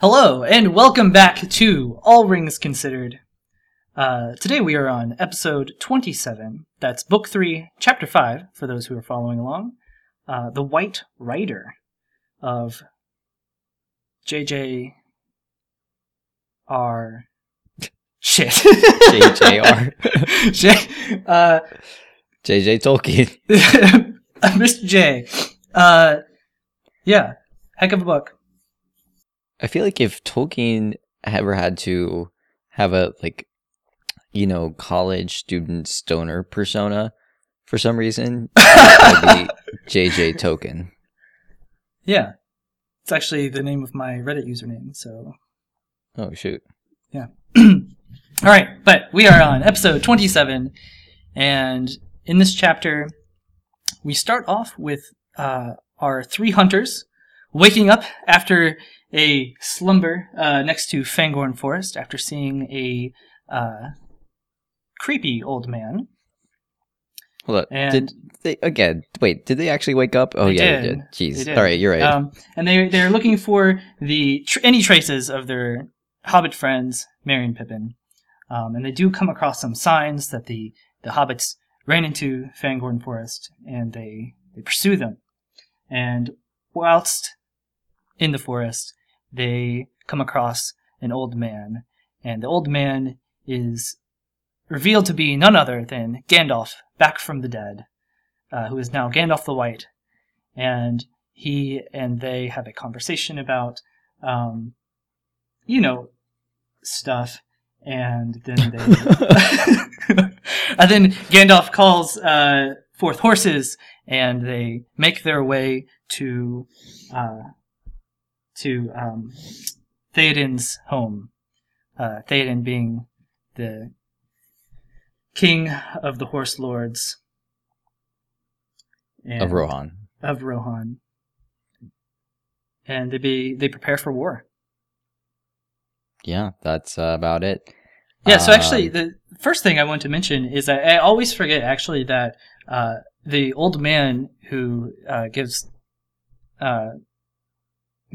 Hello, and welcome back to All Rings Considered. Uh, today we are on episode 27. That's book 3, chapter 5, for those who are following along. Uh, the White Rider of J.J. R. Shit. JJR. J. Uh, JJ Tolkien. Mr. J. Uh, yeah, heck of a book. I feel like if Tolkien ever had to have a like, you know, college student stoner persona for some reason, it would be JJ Token. Yeah. It's actually the name of my Reddit username, so Oh shoot. Yeah. All right, but we are on episode 27, and in this chapter, we start off with uh, our three hunters waking up after a slumber uh, next to Fangorn Forest after seeing a uh, creepy old man. Hold up. And- did they again? Wait, did they actually wake up? Oh They yeah, did. they did. Jeez. They did. All right, you're right. Um, and they they're looking for the tr- any traces of their Hobbit friends, Merry and Pippin. Um, and they do come across some signs that the the hobbits ran into Fangorn Forest, and they they pursue them. And whilst in the forest, they come across an old man, and the old man is revealed to be none other than Gandalf, back from the dead, uh, who is now Gandalf the White. And he and they have a conversation about, um, you know, stuff, and then they, and then Gandalf calls uh, forth horses, and they make their way to, uh, to um, Theoden's home. Uh, Theoden being the king of the horse lords. of Rohan. of Rohan, and they be they prepare for war. Yeah, that's uh, about it. Yeah. So actually, Um, the first thing I want to mention is that I always forget actually that uh, the old man who uh, gives uh,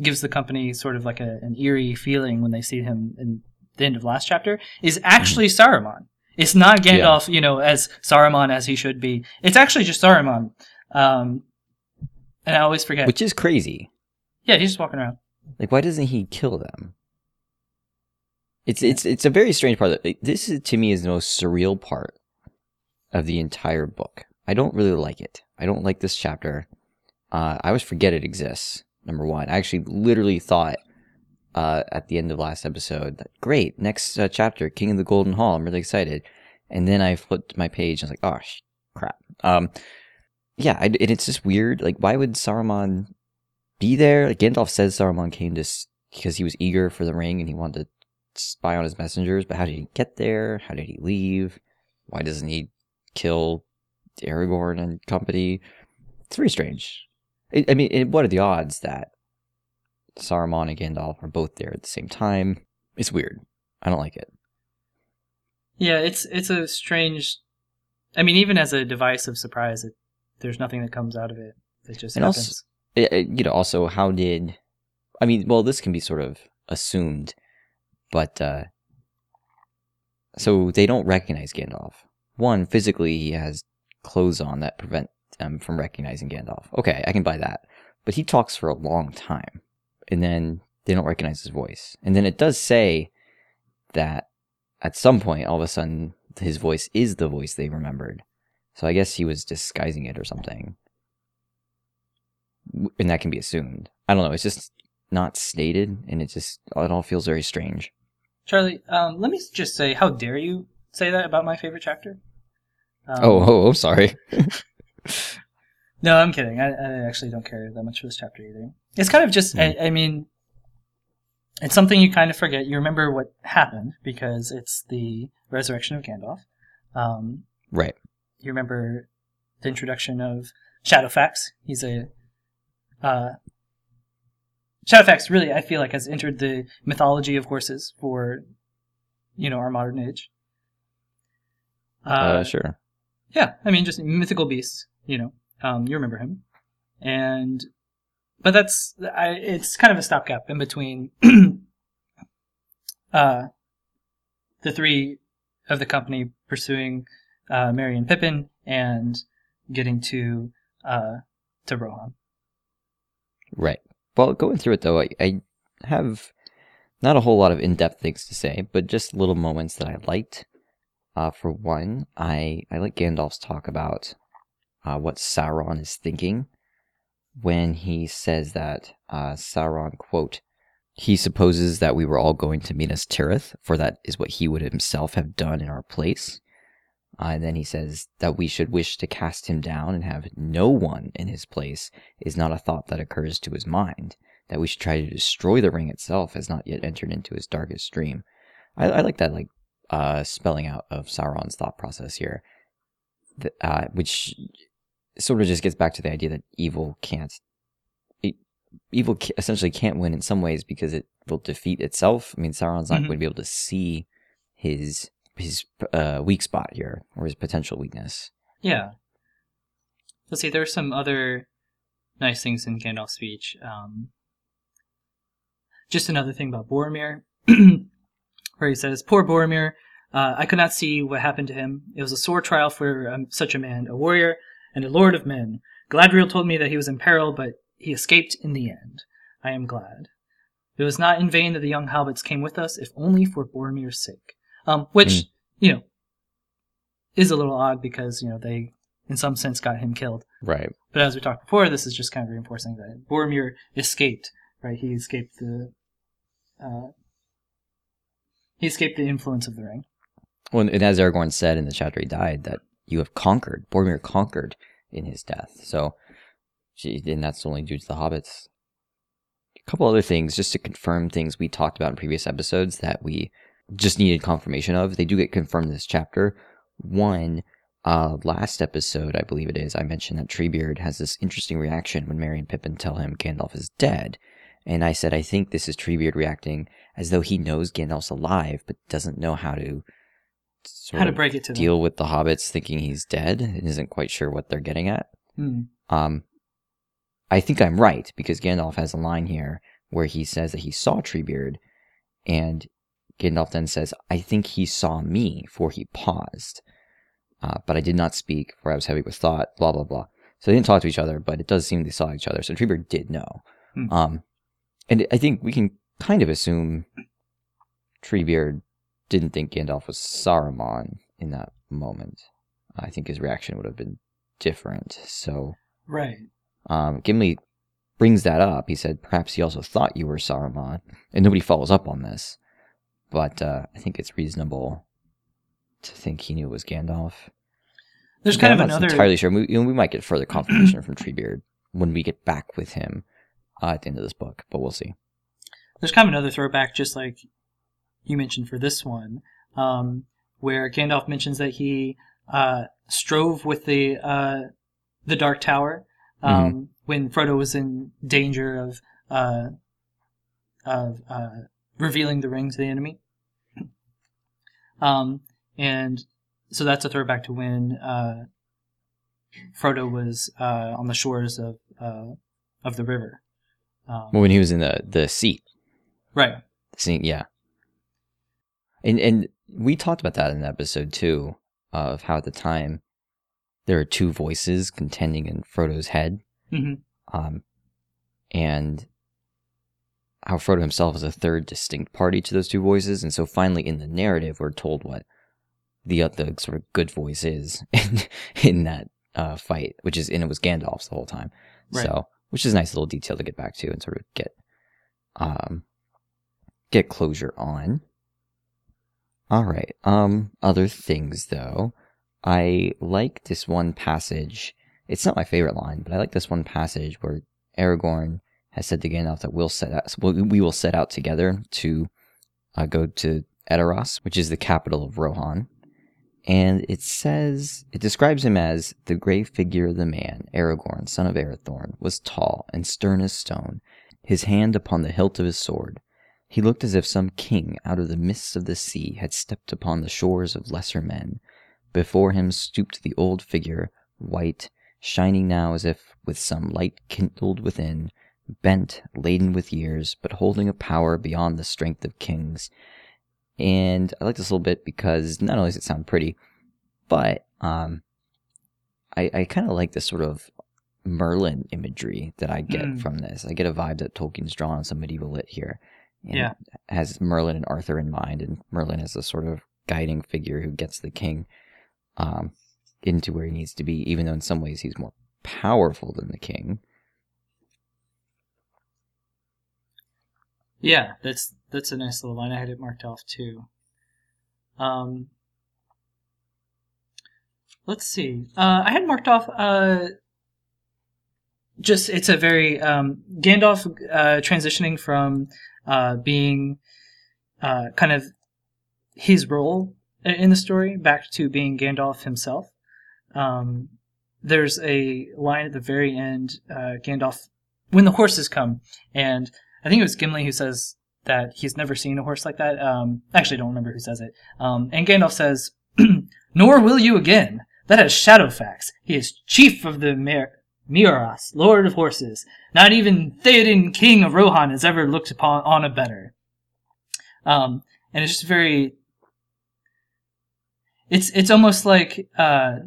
gives the company sort of like a, an eerie feeling when they see him in the end of last chapter is actually Saruman. It's not Yeah. Gandalf, you know, as Saruman as he should be. It's actually just Saruman. Um, and I always forget. which is crazy. yeah, he's just walking around. Like, why doesn't he kill them? It's it's it's a very strange part. This is to me is the most surreal part of the entire book. I don't really like it. I don't like this chapter. Uh, I always forget it exists. Number one, I actually literally thought uh, at the end of last episode that great next uh, chapter, King of the Golden Hall. I'm really excited, and then I flipped my page and I was like, oh sh- crap. Um, yeah, I, and it's just weird. Like, why would Saruman be there. Like Gandalf says Saruman came to because he was eager for the ring and he wanted to spy on his messengers. But how did he get there? How did he leave? Why doesn't he kill Aragorn and company? It's very strange. I, mean, what are the odds that Saruman and Gandalf are both there at the same time? It's weird. I don't like it. Yeah, it's it's a strange. I mean, even as a device of surprise, it, there's nothing that comes out of it. It just And happens. it, it- you know, also how did I mean, well, this can be sort of assumed, but uh so they don't recognize Gandalf. One, physically he has clothes on that prevent them from recognizing Gandalf. Okay, I can buy that. But he talks for a long time. And then they don't recognize his voice. And then it does say that at some point all of a sudden his voice is the voice they remembered. So I guess he was disguising it or something and that can be assumed. I don't know. It's just not stated, and it just it all feels very strange. Charlie, um, let me just say, how dare you say that about my favorite chapter? Um, oh, oh, oh, sorry. no, I'm kidding. I, I actually don't care that much for this chapter either. It's kind of just, I, I mean, it's something you kind of forget. You remember what happened because it's the resurrection of Gandalf. Um, right. you remember the introduction of Shadowfax. He's a uh, Shadowfax. Really, I feel like has entered the mythology of horses for you know our modern age. Uh, Uh, sure. yeah, I mean just mythical beasts. You know, um, you remember him, and but that's I, it's kind of a stopgap in between uh, the three of the company pursuing uh, Merry and Pippin and getting to uh, to Rohan. Right. Well, going through it though, I, I have not a whole lot of in-depth things to say, but just little moments that I liked. Uh, for one, I I like Gandalf's talk about uh, what Sauron is thinking when he says that uh, Sauron quote he supposes that we were all going to Minas Tirith, for that is what he would himself have done in our place. Uh, and then he says that we should wish to cast him down and have no one in his place is not a thought that occurs to his mind. That we should try to destroy the ring itself has not yet entered into his darkest dream. I, I like that, like uh, spelling out of Sauron's thought process here, uh, which sort of just gets back to the idea that evil can't evil essentially can't win in some ways because it will defeat itself. I mean, Sauron's not mm-hmm. going to be able to see his his uh, weak spot here or his potential weakness. Yeah. Let's see. There's some other nice things in Gandalf's speech. Um, just another thing about Boromir, where he says, "Poor Boromir, uh, I could not see what happened to him. It was a sore trial for um, such a man, a warrior and a lord of men. Galadriel told me that he was in peril, but he escaped in the end. I am glad. It was not in vain that the young hobbits came with us, if only for Boromir's sake. Um, which, mm. you know, is a little odd because, you know, they, in some sense, got him killed. Right. But as we talked before, this is just kind of reinforcing that Boromir escaped, right? He escaped the, uh, he escaped the influence of the ring. Well, and as Aragorn said in the chapter he died, that you have conquered, Boromir conquered in his death. So and that's only due to the hobbits. A couple other things just to confirm things we talked about in previous episodes that we just needed confirmation of. They do get confirmed in this chapter. One, uh, last episode, I believe it is, I mentioned that Treebeard has this interesting reaction when Merry and Pippin tell him Gandalf is dead. And I said, I think this is Treebeard reacting as though he knows Gandalf's alive, but doesn't know how to how to break it to deal them. with the hobbits thinking he's dead and isn't quite sure what they're getting at. Hmm. Um, I think I'm right because Gandalf has a line here where he says that he saw Treebeard, and Gandalf then says, I think he saw me, for he paused. Uh, but I did not speak, for I was heavy with thought, blah, blah, blah. So they didn't talk to each other, but it does seem they saw each other. So Treebeard did know. Hmm. Um, and I think we can kind of assume Treebeard didn't think Gandalf was Saruman in that moment. I think his reaction would have been different. So right. Um, Gimli brings that up. He said, perhaps he also thought you were Saruman, and nobody follows up on this. But uh, I think it's reasonable to think he knew it was Gandalf. There's kind of another entirely sure. We, you know, we might get further confirmation from Treebeard when we get back with him uh, at the end of this book, but we'll see. There's kind of another throwback, just like you mentioned for this one, um, where Gandalf mentions that he uh, strove with the uh, the Dark Tower Mm-hmm. um, mm-hmm. when Frodo was in danger of uh, of uh, revealing the ring to the enemy. Um, and so that's a throwback to when uh, Frodo was uh, on the shores of uh, of the river. Um, when he was in the the seat, right? Seeing, yeah. And and we talked about that in episode two of how at the time there are two voices contending in Frodo's head. Mm-hmm. Um, and how Frodo himself is a third distinct party to those two voices. And so finally in the narrative, we're told what the, uh, the sort of good voice is in, in that uh, fight, which is, and it was Gandalf's the whole time. Right. So, which is a nice little detail to get back to and sort of get, um, get closure on. All right. Um, other things though. I like this one passage. It's not my favorite line, but I like this one passage where Aragorn has said to Gandalf that we'll set out, we will set out together to uh, go to Edoras, which is the capital of Rohan. And it says, it describes him as the gray figure of the man, Aragorn, son of Arathorn, was tall and stern as stone, his hand upon the hilt of his sword. He looked as if some king out of the mists of the sea had stepped upon the shores of lesser men, before him stooped the old figure, white, shining now as if with some light kindled within, bent, laden with years, but holding a power beyond the strength of kings. and I like this a little bit because not only does it sound pretty, but um, I I kind of like this sort of Merlin imagery that I get Mm. from this. I get a vibe that Tolkien's drawn on some medieval lit here. Yeah. has Merlin and Arthur in mind, and Merlin as a sort of guiding figure who gets the king um, into where he needs to be, even though in some ways he's more powerful than the king. Yeah, that's that's a nice little line. I had it marked off too. Um, let's see. Uh, I had marked off. Uh, just it's a very um, Gandalf uh, transitioning from uh, being uh, kind of his role in the story back to being Gandalf himself. Um, there's a line at the very end. Uh, Gandalf, when the horses come, and I think it was Gimli who says that he's never seen a horse like that. Um, I actually don't remember who says it. Um, and Gandalf says, "Nor will you again. That is Shadowfax. He is chief of the Mer- Mearas, lord of horses. Not even Theoden, king of Rohan, has ever looked upon on a better." Um, and it's just very. It's it's almost like uh,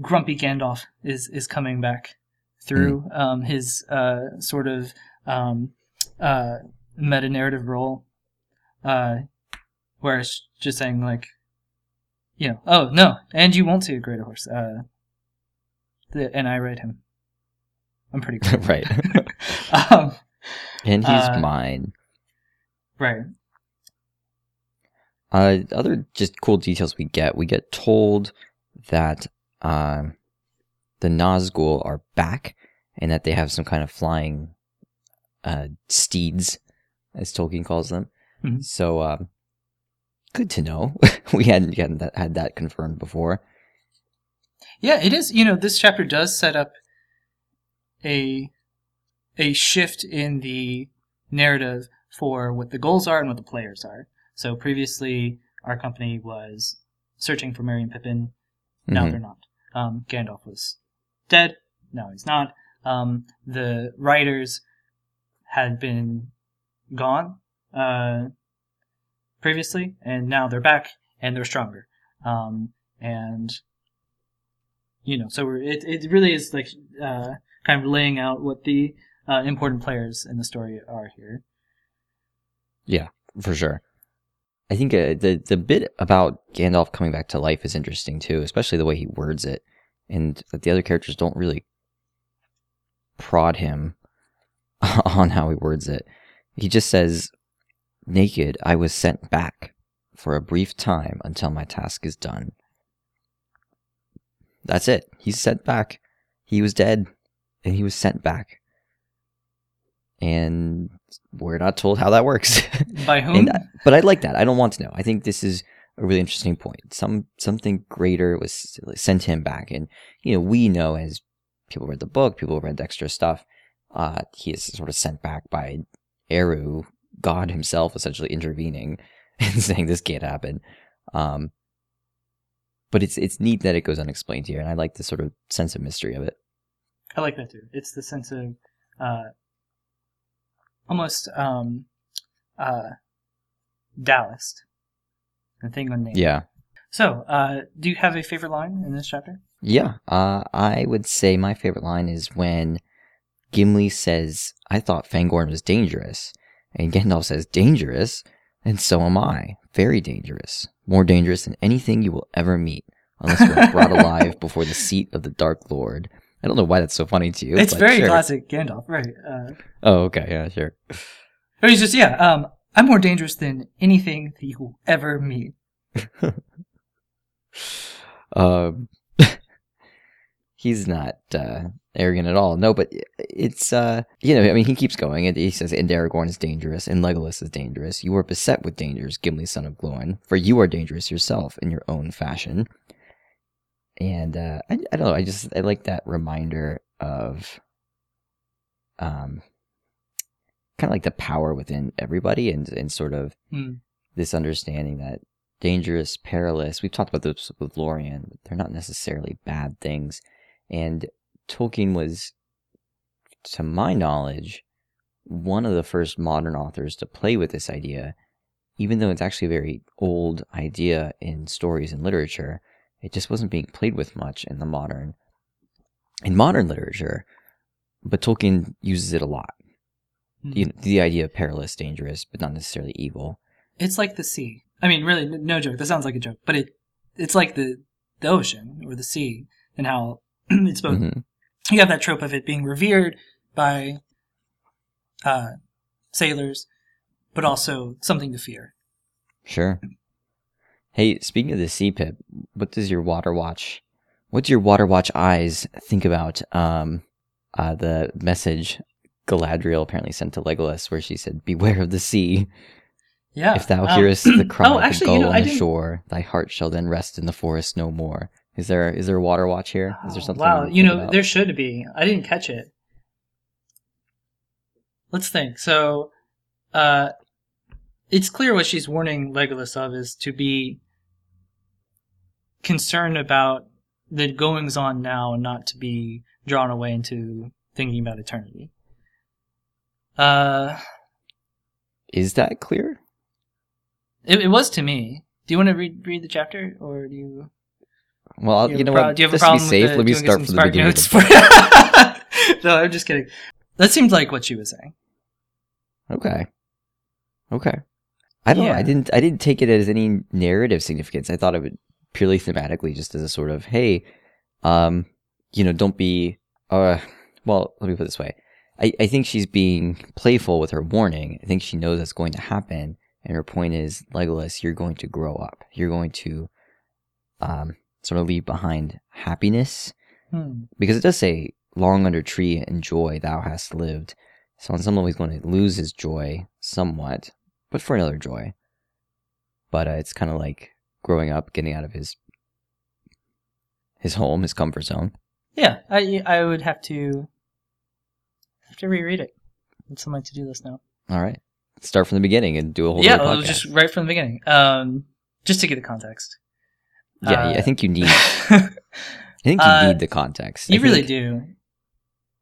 grumpy Gandalf is is coming back through um, his uh, sort of um, uh, meta narrative role, uh, where it's just saying like, you know, oh no, and you won't see a greater horse. Uh, and I ride him. I'm pretty cool. right. um, and he's Uh, mine. right. Uh, other just cool details we get. We get told that um, the Nazgul are back and that they have some kind of flying uh, steeds, as Tolkien calls them. Mhm. So, um, good to know. we hadn't, hadn't that, had that confirmed before. Yeah, it is. You know, this chapter does set up a a shift in the narrative for what the goals are and what the players are. So previously, our company was searching for Merry and Pippin. Now Mhm. they're not. Um, Gandalf was dead. Now he's not. Um, the Riders had been gone uh, previously, and now they're back and they're stronger. Um, and you know, so it it really is like uh, kind of laying out what the uh, important players in the story are here. Yeah, for sure. I think uh, the the bit about Gandalf coming back to life is interesting too, especially the way he words it, and that the other characters don't really prod him on how he words it. He just says, "Naked, I was sent back for a brief time until my task is done." That's it. He's sent back. He was dead, and he was sent back. And we're not told how that works. By whom? I- but I like that. I don't want to know. I think this is a really interesting point. Some something greater was sent him back, and you know we know as people read the book, people read the extra stuff. Uh, he is sort of sent back by Eru, God himself, essentially intervening and saying this can't happen. Um, but it's it's neat that it goes unexplained here, and I like the sort of sense of mystery of it. I like that too. It's the sense of uh, almost um, uh, Taoist, the thing unnamed. Yeah, So, uh, do you have a favorite line in this chapter? Yeah, uh, I would say my favorite line is when Gimli says, I thought Fangorn was dangerous. And Gandalf says, Dangerous? And so am I. Very dangerous. More dangerous than anything you will ever meet, unless we're brought alive before the seat of the Dark Lord. I don't know why that's so funny to you. it's very sure. classic Gandalf, right? Uh, Oh, okay, yeah, sure. but he's just yeah. Um, I'm more dangerous than anything that you will ever meet. Um, he's not uh, arrogant at all. No, but it's uh, you know, I mean, he keeps going, and he says, "And Aragorn is dangerous, and Legolas is dangerous. You are beset with dangers, Gimli, son of Glóin, for you are dangerous yourself in your own fashion." And uh, I, I don't know. I just I like that reminder of, um, kind of like the power within everybody, and and sort of Hmm. this understanding that dangerous, perilous. We've talked about this with Lorien, but they're not necessarily bad things. And Tolkien was, to my knowledge, one of the first modern authors to play with this idea even though it's actually a very old idea in stories and literature, it just wasn't being played with much in the modern in modern literature. But Tolkien uses it a lot. Mhm. You know, the idea of perilous, dangerous, but not necessarily evil. It's like the sea. I mean, really, no joke. That sounds like a joke, but it it's like the the ocean or the sea, and how it's both. Mhm. You have that trope of it being revered by uh, sailors, but also something to fear. Sure. Hey, speaking of the sea pip, what does your water watch? What do your water watch eyes think about um, uh, the message Galadriel apparently sent to Legolas, where she said, "Beware of the sea. Yeah. if thou um, hearest the cry oh, of the you gull know, on the shore, thy heart shall then rest in the forest no more." Is there is there a water watch here? Is there Oh, something? Wow, you know, about? there should be. I didn't catch it. Let's think. So, uh, it's clear what she's warning Legolas of is to be concerned about the goings on now and not to be drawn away into thinking about eternity. Uh, Is that clear? it, it was to me. Do you want to read read the chapter, or do you? Well, you, you know pro- what? Do you have a to be problem safe, with the, let me start from the beginning. notes for- no, I'm just kidding. That seemed like what she was saying. Okay. Okay. I don't know. I didn't I didn't take it as any narrative significance. I thought of it purely thematically just as a sort of, hey, um, you know, don't be uh well, let me put it this way. I, I think she's being playful with her warning. I think she knows that's going to happen. And her point is, Legolas, you're going to grow up. You're going to um sort of leave behind happiness Hmm. because it does say long under tree and joy thou hast lived so in some level he's going to lose his joy somewhat but for another joy but uh, it's kind of like growing up getting out of his his home his comfort zone Yeah, I I would have to have to reread it. It's on my to do list now. all right start from the beginning and do a whole yeah, just right from the beginning. Um, just to get the context. Yeah uh, i think you need i think you Uh, need the context I you really do.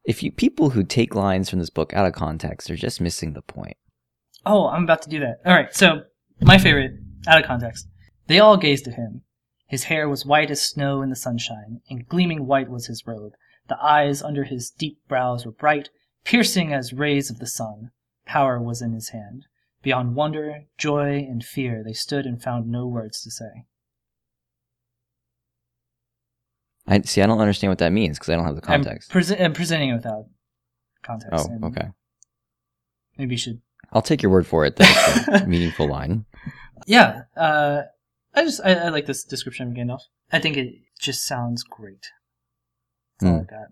if you people who take lines from this book out of context are just missing the point Oh, I'm about to do that. All right, so my favorite, out of context. They all gazed at him. His hair was white as snow in the sunshine, and gleaming white was his robe. The eyes under his deep brows were bright, piercing as rays of the sun. Power was in his hand. Beyond wonder, joy, and fear, they stood and found no words to say. I see i don't understand what that means because i don't have the context I'm, prese- I'm presenting it without context. oh okay Maybe you should. i'll take your word for it That's a meaningful line Yeah, uh, I just I, I like this description of Gandalf. I think it just sounds great. That's all I got.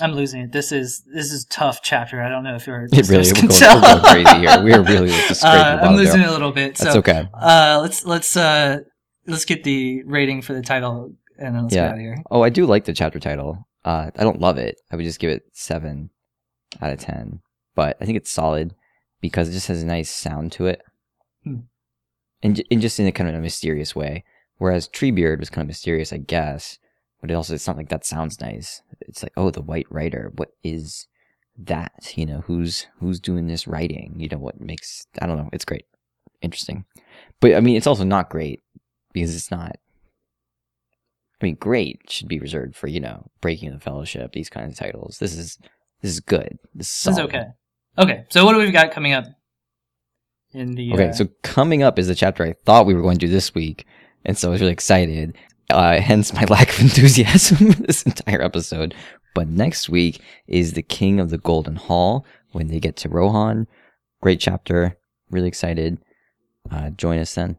I'm losing it. This is this is a tough chapter. I don't know if you're. It really, can we're going, tell. we're going crazy here. We are really just uh, the I'm losing there. it a little bit. That's so okay. uh, let's let's uh, let's get the rating for the title and then let's Yeah. get out of here. Oh, I do like the chapter title. Uh, I don't love it. I would just give it seven out of ten. But I think it's solid because it just has a nice sound to it, Hmm. and and just in a kind of a mysterious way. Whereas Treebeard was kind of mysterious, I guess, but it also it's not like that sounds nice. It's like, oh, the White Rider. What is that? You know, who's who's doing this writing? You know, what makes I don't know. It's great, interesting, but I mean, it's also not great because it's not. I mean, great should be reserved for you know breaking the fellowship. These kinds of titles. This is this is good. This is This is okay. Okay, so what do we've got coming up? In the Okay, uh, so coming up is the chapter I thought we were going to do this week, and so I was really excited. Uh, hence my lack of enthusiasm this entire episode. But next week is the King of the Golden Hall when they get to Rohan. Great chapter. Really excited. Uh, join us then.